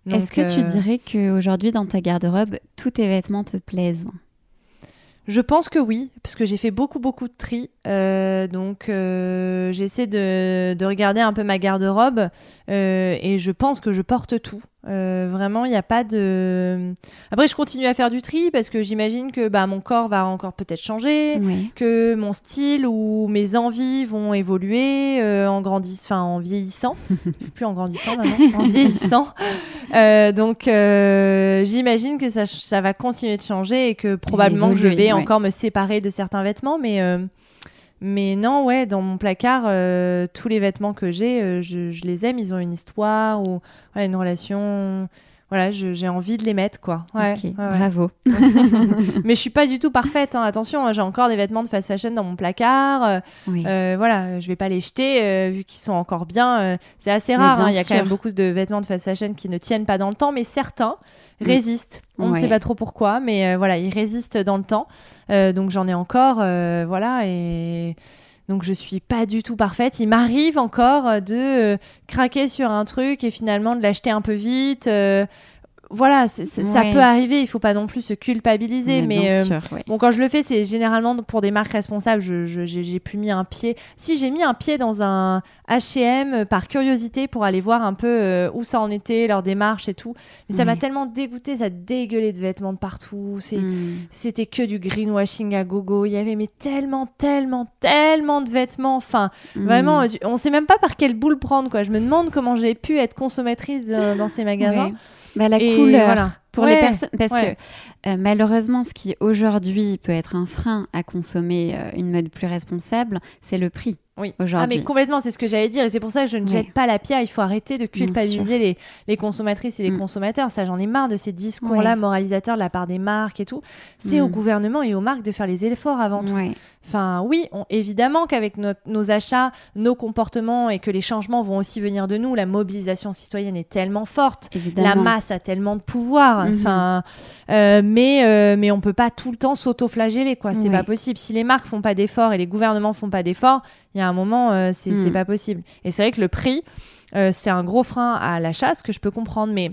Est-ce que tu euh, dirais qu'aujourd'hui, dans ta garde-robe, tous tes vêtements te plaisent? Je pense que oui, parce que j'ai fait beaucoup beaucoup de tri, Euh, donc euh, j'essaie de, de regarder un peu ma garde-robe euh, et je pense que je porte tout. Euh, vraiment, il n'y a pas de. Après, je continue à faire du tri parce que j'imagine que bah, mon corps va encore peut-être changer, que mon style ou mes envies vont évoluer euh, en grandissant, enfin en vieillissant, plus en grandissant maintenant, en vieillissant. Euh, donc euh, j'imagine que ça, ça va continuer de changer et que probablement que je évoluer, vais ouais. encore me séparer de certains vêtements, mais euh, mais non, ouais, dans mon placard, euh, tous les vêtements que j'ai, euh, je, les aime, ils ont une histoire ou une relation. Voilà, j'ai envie de les mettre, quoi. Ouais, Ok, ouais, ouais. bravo. Mais je suis pas du tout parfaite, hein. attention, j'ai encore des vêtements de fast fashion dans mon placard. euh, Oui. euh, voilà, je vais pas les jeter euh, vu qu'ils sont encore bien. euh, c'est assez rare. hein. Il y a quand même beaucoup de vêtements de fast fashion qui ne tiennent pas dans le temps, mais certains Mm. résistent. On ne sait pas trop pourquoi, mais voilà, ils résistent dans le temps. Donc j'en ai encore, voilà, et donc je suis pas du tout parfaite. Il m'arrive encore euh, de euh, craquer sur un truc et finalement de l'acheter un peu vite. euh, voilà, ça Ouais. peut arriver. Il faut pas non plus se culpabiliser, mais, bien euh, sûr, ouais. Bon, quand je le fais, c'est généralement pour des marques responsables. Je, j'ai, plus mis un pied. Si j'ai mis un pied dans un H&M par curiosité pour aller voir un peu euh, où ça en était, leur démarche et tout. Mais ça m'a tellement dégoûté, ça dégueulait de vêtements de partout. C'est, Mm. C'était que du greenwashing à gogo. Il y avait mais tellement, tellement, tellement de vêtements. Enfin, Mm. vraiment, on sait même pas par quelle boule prendre. Quoi. Je me demande comment j'ai pu être consommatrice de- dans ces magasins. Bah, la Et voilà. Pour Ouais, les personnes, parce ouais. que euh, malheureusement, ce qui aujourd'hui peut être un frein à consommer euh, une mode plus responsable, c'est le prix. Oui. Ah, aujourd'hui. mais complètement, c'est ce que j'allais dire. Et c'est pour ça que je ne jette pas la pierre. Il faut arrêter de culpabiliser les, les consommatrices et les Mm. consommateurs. Ça, j'en ai marre de ces discours-là moralisateurs de la part des marques et tout. C'est au Mm. gouvernement et aux marques de faire les efforts avant tout. Enfin, oui, on- évidemment qu'avec nos achats, nos comportements et que les changements vont aussi venir de nous, la mobilisation citoyenne est tellement forte. Évidemment. La masse a tellement de pouvoir. Mhm. Enfin, euh, mais euh, mais on peut pas tout le temps s'auto-flageller quoi. C'est Oui. pas possible. Si les marques font pas d'efforts et les gouvernements font pas d'efforts, il y a un moment euh, c'est c'est pas possible. Et c'est vrai que le prix euh, c'est un gros frein à l'achat, ce que je peux comprendre, mais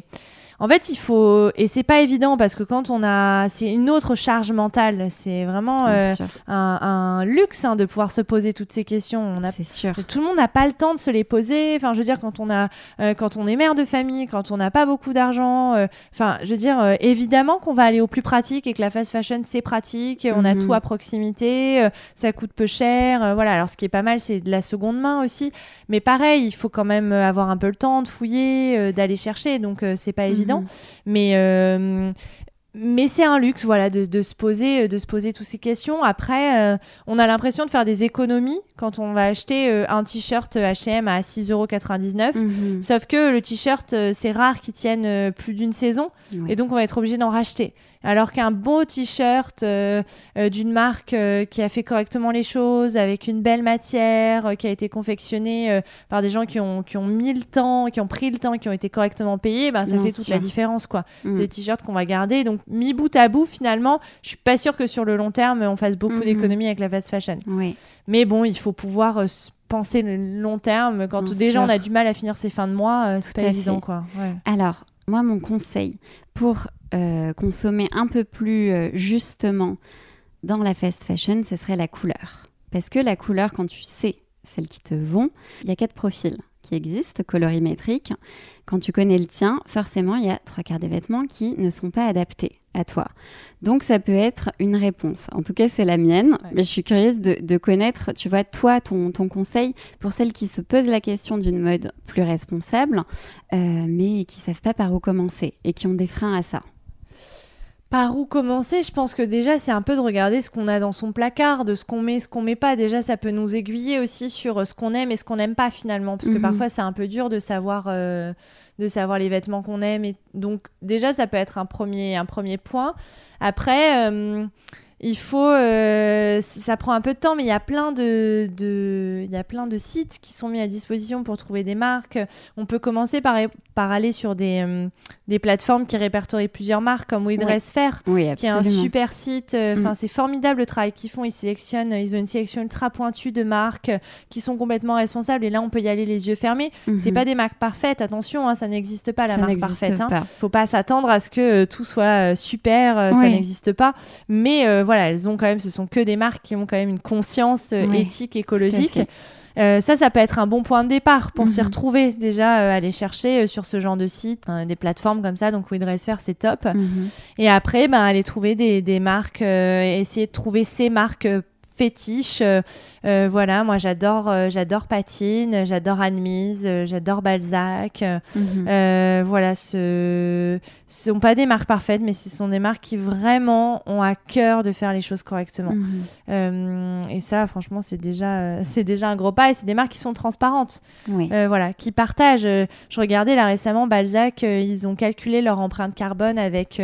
en fait, il faut et c'est pas évident parce que quand on a, c'est une autre charge mentale. C'est vraiment euh, un, un luxe hein, de pouvoir se poser toutes ces questions. On a C'est sûr. tout le monde n'a pas le temps de se les poser. Enfin, je veux dire, quand on a, euh, quand on est mère de famille, quand on n'a pas beaucoup d'argent. euh, Enfin, je veux dire, euh, évidemment qu'on va aller au plus pratique et que la fast fashion c'est pratique. On a Mhm. tout à proximité, euh, ça coûte peu cher. euh, voilà. Alors, ce qui est pas mal, c'est de la seconde main aussi. Mais pareil, il faut quand même avoir un peu le temps de fouiller, euh, d'aller chercher. Donc, euh, c'est pas évident. Mais euh, mais c'est un luxe, voilà, de, de se poser, de se poser toutes ces questions. Après, euh, on a l'impression de faire des économies quand on va acheter euh, un t-shirt H&M à 6,99€. Mhm. Sauf que le t-shirt, c'est rare qu'il tienne plus d'une saison, Ouais. et donc on va être obligé d'en racheter. Alors qu'un beau t-shirt euh, euh, d'une marque euh, qui a fait correctement les choses, avec une belle matière, qui a été confectionné par des gens qui ont, qui ont mis le temps, qui ont pris le temps, qui ont été correctement payés, ben, ça Bien fait toute la différence, quoi. Mhm. C'est des t-shirts qu'on va garder. Donc, mis bout à bout, finalement, je suis pas sûre que sur le long terme, on fasse beaucoup Mhm. d'économies avec la fast fashion. Mais bon, il faut pouvoir penser le long terme. Quand Bien déjà sûr. on a du mal à finir ses fins de mois, c'est pas évident, fait. quoi. Ouais. Alors, moi, mon conseil pour euh, consommer un peu plus euh, justement dans la fast fashion, ce serait la couleur. Parce que la couleur, quand tu sais celles qui te vont, il y a quatre profils qui existent, colorimétriques. Quand tu connais le tien, forcément, il y a trois quarts des vêtements qui ne sont pas adaptés à toi. Donc, ça peut être une réponse. En tout cas, c'est la mienne. Ouais. Mais je suis curieuse de, de connaître, tu vois, toi, ton, ton conseil pour celles qui se posent la question d'une mode plus responsable, euh, mais qui savent pas par où commencer et qui ont des freins à ça. Par où commencer Je pense que déjà, c'est un peu de regarder ce qu'on a dans son placard, de ce qu'on met, ce qu'on met pas. Déjà, ça peut nous aiguiller aussi sur euh, ce qu'on aime et ce qu'on n'aime pas finalement. Parce que Mhm. parfois, c'est un peu dur de savoir, euh, de savoir les vêtements qu'on aime. Et donc, déjà, ça peut être un premier, un premier point. Après, euh, il faut. euh, ça prend un peu de temps, mais il y a plein de, de, il y a plein de sites qui sont mis à disposition pour trouver des marques. On peut commencer par, par aller sur des, euh, des plateformes qui répertorient plusieurs marques, comme We Ouais. Dress Fair Oui, qui est un super site. euh, Enfin, Mm. c'est formidable le travail qu'ils font. Ils sélectionnent, ils ont une sélection ultra pointue de marques qui sont complètement responsables. Et là, on peut y aller les yeux fermés. C'est Mhm. pas des marques parfaites. Attention, hein, ça n'existe pas la Ça marque parfaite. hein. pas. Faut pas s'attendre à ce que tout soit super. Ça Oui. n'existe pas. Mais voilà, elles ont quand même. Ce sont que des marques qui ont quand même une conscience euh, éthique, écologique. Euh, ça, ça peut être un bon point de départ pour s'y Mhm. retrouver. Déjà, euh, aller chercher euh, sur ce genre de site, euh, des plateformes comme ça. Donc, We Dress Fair, c'est top. Mhm. Et après, ben, aller trouver des, des marques, essayer de trouver ces marques fétiches. Euh, euh, voilà, moi j'adore euh, j'adore Patine, j'adore Anne-Mise, euh, j'adore Balzac. Mhm. voilà, ce ce sont pas des marques parfaites, mais ce sont des marques qui vraiment ont à cœur de faire les choses correctement. Mhm. Et ça, franchement, c'est déjà, c'est déjà un gros pas. Et c'est des marques qui sont transparentes. Oui. Voilà, qui partagent. Je regardais là récemment Balzac, ils ont calculé leur empreinte carbone avec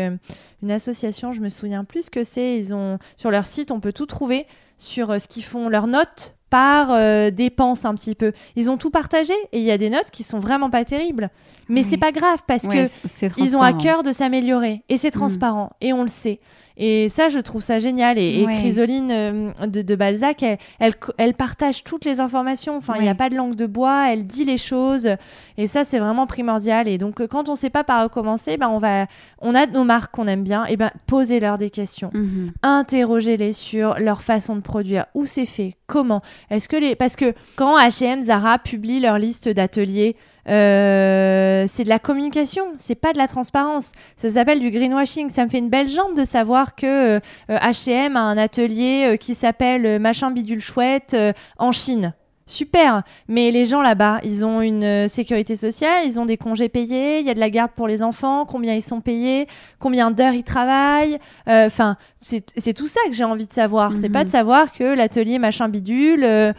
une association, je me souviens plus ce que c'est. Ils ont sur leur site, on peut tout trouver sur euh, ce qu'ils font, leurs notes par euh, dépenses un petit peu. Ils ont tout partagé et il y a des notes qui sont vraiment pas terribles. Mais Oui. c'est pas grave parce Ouais, que ils ont à cœur de s'améliorer et c'est transparent et on le sait. Et ça, je trouve ça génial. Et, et Ouais. Chrysoline euh, de, de Balzac, elle, elle, partage toutes les informations. Enfin, il n'y a pas de langue de bois. Elle dit les choses. Et ça, c'est vraiment primordial. Et donc, euh, quand on ne sait pas par où commencer, ben, on, va, on a nos marques qu'on aime bien. Et ben, posez-leur des questions. Mhm. Interrogez-les sur leur façon de produire. Où c'est fait? Comment? Est-ce que les... Parce que quand H&M, Zara publient leur liste d'ateliers, euh, c'est de la communication, c'est pas de la transparence. Ça s'appelle du greenwashing. Ça me fait une belle jambe de savoir que H&M a un atelier euh, qui s'appelle machin bidule chouette en Chine. Super, mais les gens là-bas, ils ont une euh, sécurité sociale, ils ont des congés payés, il y a de la garde pour les enfants, combien ils sont payés, combien d'heures ils travaillent. Euh, enfin, c'est tout ça que j'ai envie de savoir. C'est pas de mhm. savoir que l'atelier machin bidule euh,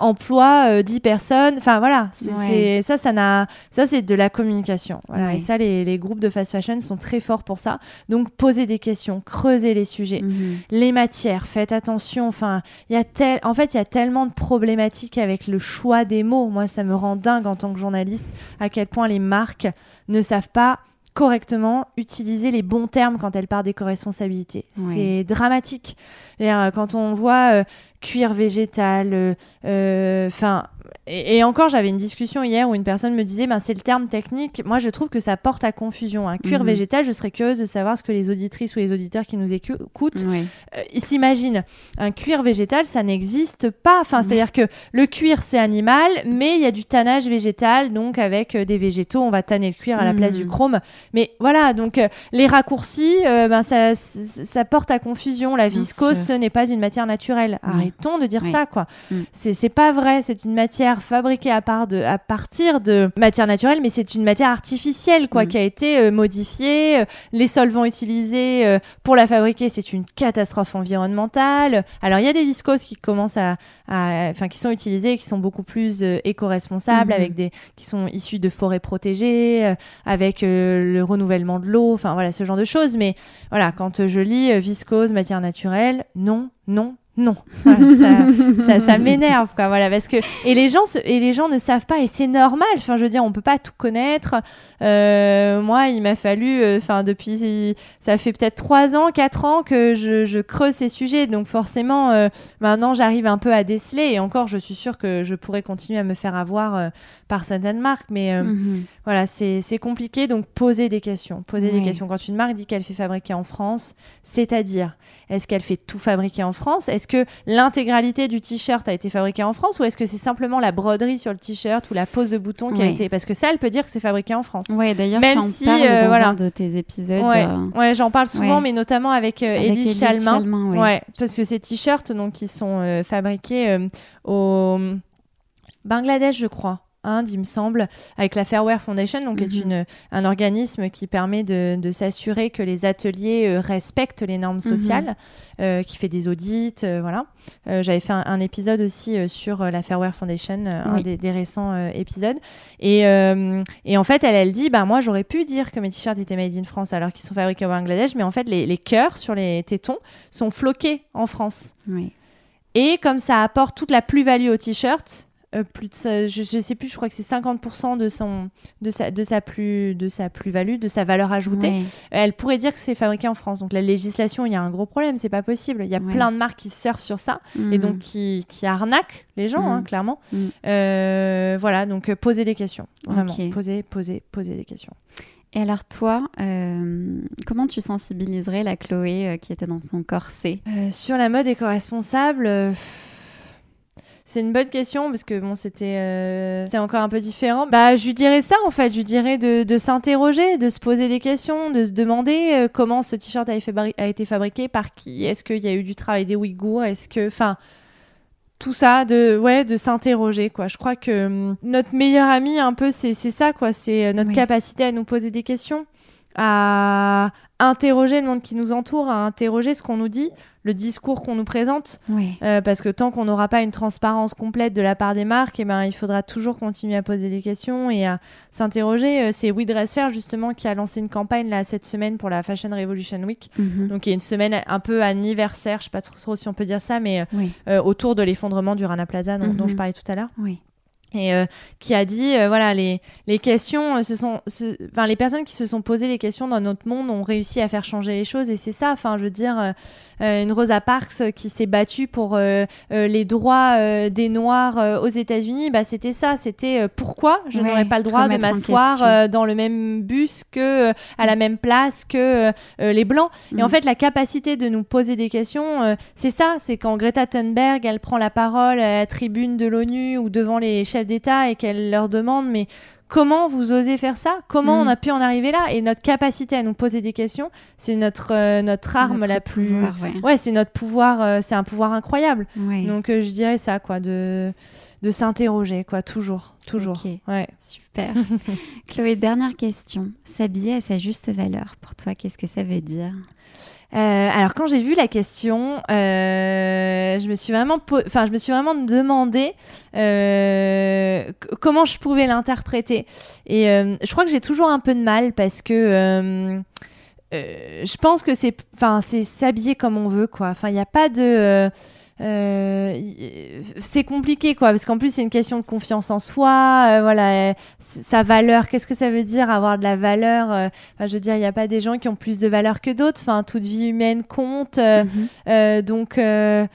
emploie 10 personnes. Enfin voilà, c'est ça, ça n'a, ça c'est de la communication. Voilà, et ça, les, les, groupes de fast fashion sont très forts pour ça. Donc posez des questions, creusez les sujets, mhm. les matières, faites attention. Enfin, il y a tel, en fait, il y a tellement de problématiques avec le choix des mots. Moi, ça me rend dingue en tant que journaliste à quel point les marques ne savent pas correctement utiliser les bons termes quand elles parlent d'éco-responsabilité. C'est dramatique. Euh, quand on voit euh, cuir végétal, euh, et, encore, j'avais une discussion hier où une personne me disait, ben, c'est le terme technique. Moi, je trouve que ça porte à confusion. Un cuir mhm. végétal, je serais curieuse de savoir ce que les auditrices ou les auditeurs qui nous écoutent euh, s'imaginent. Un cuir végétal, ça n'existe pas. Enfin, c'est-à-dire que le cuir, c'est animal, mais il y a du tannage végétal, donc avec euh, des végétaux, on va tanner le cuir à la place du mhm. chrome. Mais voilà, donc euh, les raccourcis, ben, ça, ça, porte à confusion. La viscose, ce n'est pas une matière naturelle. Arrêtons de dire ça, quoi. Mm. C'est pas vrai, c'est une matière fabriquée à, part de, à partir de matière naturelle, mais c'est une matière artificielle quoi, mm. qui a été euh, modifiée. Euh, les solvants utilisés euh, pour la fabriquer, c'est une catastrophe environnementale. Alors il y a des viscoses qui commencent à, enfin qui sont utilisées, qui sont beaucoup plus éco-responsables, mm-hmm. avec des qui sont issus de forêts protégées, avec le renouvellement de l'eau, enfin voilà ce genre de choses. Mais voilà, quand je lis viscose, matière naturelle, non, non, non, ça, ça, m'énerve quoi, voilà, parce que et les gens et les gens ne savent pas et c'est normal. Enfin, je veux dire, on peut pas tout connaître. Euh, moi, il m'a fallu, euh, enfin, depuis, ça fait peut-être trois ans, quatre ans que je, je, creuse ces sujets, donc forcément, euh, maintenant, j'arrive un peu à déceler. Et encore, je suis sûre que je pourrais continuer à me faire avoir par certaines marques, mais mhm. voilà, c'est compliqué. Donc, poser des questions, poser des questions. Quand une marque dit qu'elle fait fabriquer en France, c'est-à-dire, est-ce qu'elle fait tout fabriquer en France? Est-ce que l'intégralité du t-shirt a été fabriquée en France? Ou est-ce que c'est simplement la broderie sur le t-shirt ou la pose de bouton qui a été Parce que ça, elle peut dire que c'est fabriqué en France. Ouais, d'ailleurs, même si euh, dans voilà. un de tes épisodes. Ouais, euh, ouais j'en parle souvent, mais notamment avec, euh, Élise Chalmin. ouais. parce que ces t-shirts, donc, qui sont fabriqués au Bangladesh, je crois. Inde, il me semble, avec la Fairwear Foundation, donc qui est mhm. une, un organisme qui permet de, de s'assurer que les ateliers euh, respectent les normes mhm. sociales, euh, qui fait des audits, euh, voilà. J'avais fait un, épisode aussi sur la Fairwear Foundation, un des, récents épisodes. Et, et, en fait, elle, elle dit, bah moi j'aurais pu dire que mes t-shirts étaient made in France alors qu'ils sont fabriqués au Bangladesh, mais en fait les, les cœurs sur les tétons sont floqués en France. Et comme ça apporte toute la plus-value au t-shirt, euh, plus de je, je, sais plus, je crois que c'est 50% de son de sa de sa plus de sa plus-value, de sa valeur ajoutée. Elle pourrait dire que c'est fabriqué en France. Donc la législation, il y a un gros problème, c'est pas possible. Il y a plein de marques qui surfent sur ça et donc qui, qui arnaquent les gens, hein, mhm. clairement. Mhm. Euh, voilà, donc euh, poser des questions, vraiment, poser, poser, poser des questions. Et alors toi, comment tu sensibiliserais la Chloé qui était dans son corset? Sur la mode éco-responsable c'est une bonne question parce que bon, c'était euh, encore un peu différent. Bah, je lui dirais ça en fait. Je lui dirais de, de s'interroger, de se poser des questions, de se demander euh, comment ce t-shirt a, a, été fabriqué, par qui, est-ce qu'il y a eu du travail des Ouïghours, est-ce que, enfin, tout ça, de ouais, de s'interroger quoi. Je crois que hum, notre meilleur ami un peu, c'est ça quoi. C'est euh, notre capacité à nous poser des questions, à interroger le monde qui nous entoure, à interroger ce qu'on nous dit le discours qu'on nous présente. Euh, parce que tant qu'on n'aura pas une transparence complète de la part des marques, eh ben, il faudra toujours continuer à poser des questions et à s'interroger. Euh, c'est We Dress Fair, justement, qui a lancé une campagne là, cette semaine pour la Fashion Revolution Week. Mhm. Donc, il y a une semaine un peu anniversaire, je ne sais pas trop si on peut dire ça, mais euh, autour de l'effondrement du Rana Plaza dont, dont je mhm. parlais tout à l'heure. Oui et euh, qui a dit euh, voilà les, les questions ce sont enfin les personnes qui se sont posées les questions dans notre monde ont réussi à faire changer les choses et c'est ça enfin je veux dire euh, une Rosa Parks qui s'est battue pour les droits des noirs aux États-Unis. Bah c'était ça. C'était pourquoi je n'aurais pas le droit de m'asseoir dans le même bus que à la même place que les blancs. Et en mm. fait la capacité de nous poser des questions c'est ça. C'est quand Greta Thunberg elle prend la parole à la tribune de l'ONU ou devant les chefs d'État et qu'elle leur demande mais comment vous osez faire ça? Comment on mm. a pu en arriver là? Et notre capacité à nous poser des questions, c'est notre euh, notre arme la plus ouais, c'est notre pouvoir, euh, c'est un pouvoir incroyable. Donc euh, je dirais ça quoi de de s'interroger, quoi, toujours, toujours. Ok. Super. Chloé, dernière question. S'habiller à sa juste valeur, pour toi, qu'est-ce que ça veut dire? Euh, alors quand j'ai vu la question, euh, je me suis vraiment, enfin je me suis vraiment demandé euh, comment je pouvais l'interpréter. Et je crois que j'ai toujours un peu de mal parce que je pense que c'est, enfin c'est s'habiller comme on veut quoi. Enfin il n'y a pas de euh, c'est compliqué quoi parce qu'en plus c'est une question de confiance en soi euh, voilà euh, sa valeur qu'est-ce que ça veut dire avoir de la valeur je veux dire il n'y a pas des gens qui ont plus de valeur que d'autres enfin toute vie humaine compte mhm. donc je,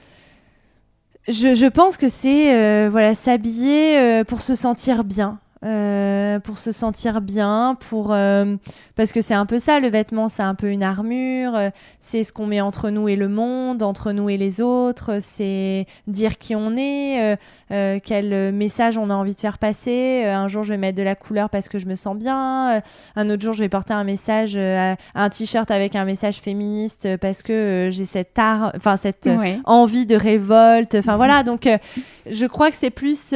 je, pense que c'est voilà s'habiller pour se sentir bien euh, pour se sentir bien, pour euh, parce que c'est un peu ça le vêtement, c'est un peu une armure, euh, c'est ce qu'on met entre nous et le monde, entre nous et les autres, c'est dire qui on est, quel message on a envie de faire passer. un jour je vais mettre de la couleur parce que je me sens bien, un autre jour je vais porter un message, un t-shirt avec un message féministe parce que j'ai cette art, enfin cette envie de révolte, enfin voilà donc je crois que c'est plus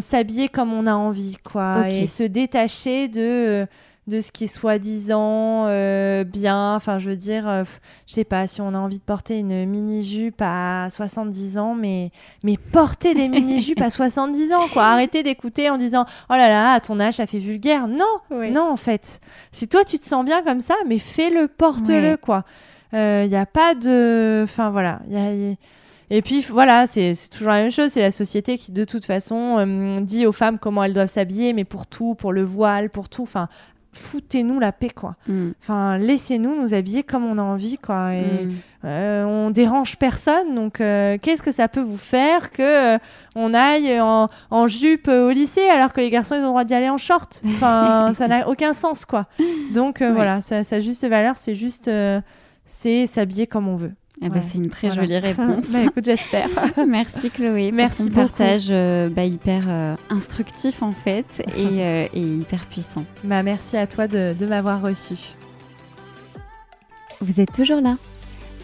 s'habiller comme on a envie quoi, et se détacher de de ce qui est soi-disant euh, bien. Enfin, je veux dire, euh, je sais pas si on a envie de porter une mini-jupe à 70 ans, mais, mais porter des mini-jupes à 70 ans, quoi. Arrêtez d'écouter en disant Oh là là, à ton âge, ça fait vulgaire. Non, non, en fait. Si toi, tu te sens bien comme ça, mais fais-le, porte-le, quoi. Il euh, n'y a pas de. Enfin, voilà. Il y a et puis voilà, c'est toujours la même chose. C'est la société qui, de toute façon, euh, dit aux femmes comment elles doivent s'habiller, mais pour tout, pour le voile, pour tout. Enfin, foutez-nous la paix, quoi. Mm. Enfin, laissez-nous nous habiller comme on a envie, quoi. Et mm. euh, on dérange personne. Donc, euh, qu'est-ce que ça peut vous faire que on aille en, jupe au lycée alors que les garçons ils ont le droit d'y aller en short? Enfin, ça n'a aucun sens, quoi. Donc voilà, sa, sa juste valeur, c'est juste, c'est s'habiller comme on veut. Eh ben, c'est une très jolie réponse. bah, écoute, j'espère. Merci Chloé. Merci pour ton partage euh, bah, hyper euh, instructif en fait euh, et, hyper puissant. Bah, merci à toi de, de m'avoir reçu. Vous êtes toujours là.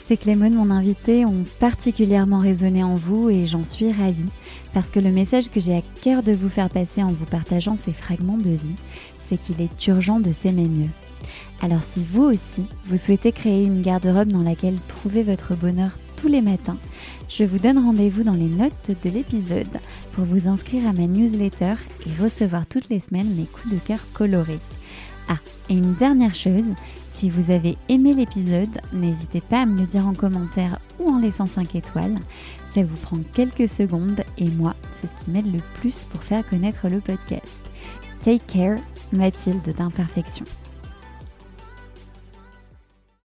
Ces clés de mon invité, ont particulièrement résonné en vous et j'en suis ravie parce que le message que j'ai à cœur de vous faire passer en vous partageant ces fragments de vie, c'est qu'il est urgent de s'aimer mieux. Alors si vous aussi, vous souhaitez créer une garde-robe dans laquelle trouver votre bonheur tous les matins, je vous donne rendez-vous dans les notes de l'épisode pour vous inscrire à ma newsletter et recevoir toutes les semaines mes coups de cœur colorés. Ah, et une dernière chose, si vous avez aimé l'épisode, n'hésitez pas à me le dire en commentaire ou en laissant 5 étoiles. Ça vous prend quelques secondes et moi, c'est ce qui m'aide le plus pour faire connaître le podcast. Take care, Mathilde d'Imperfection.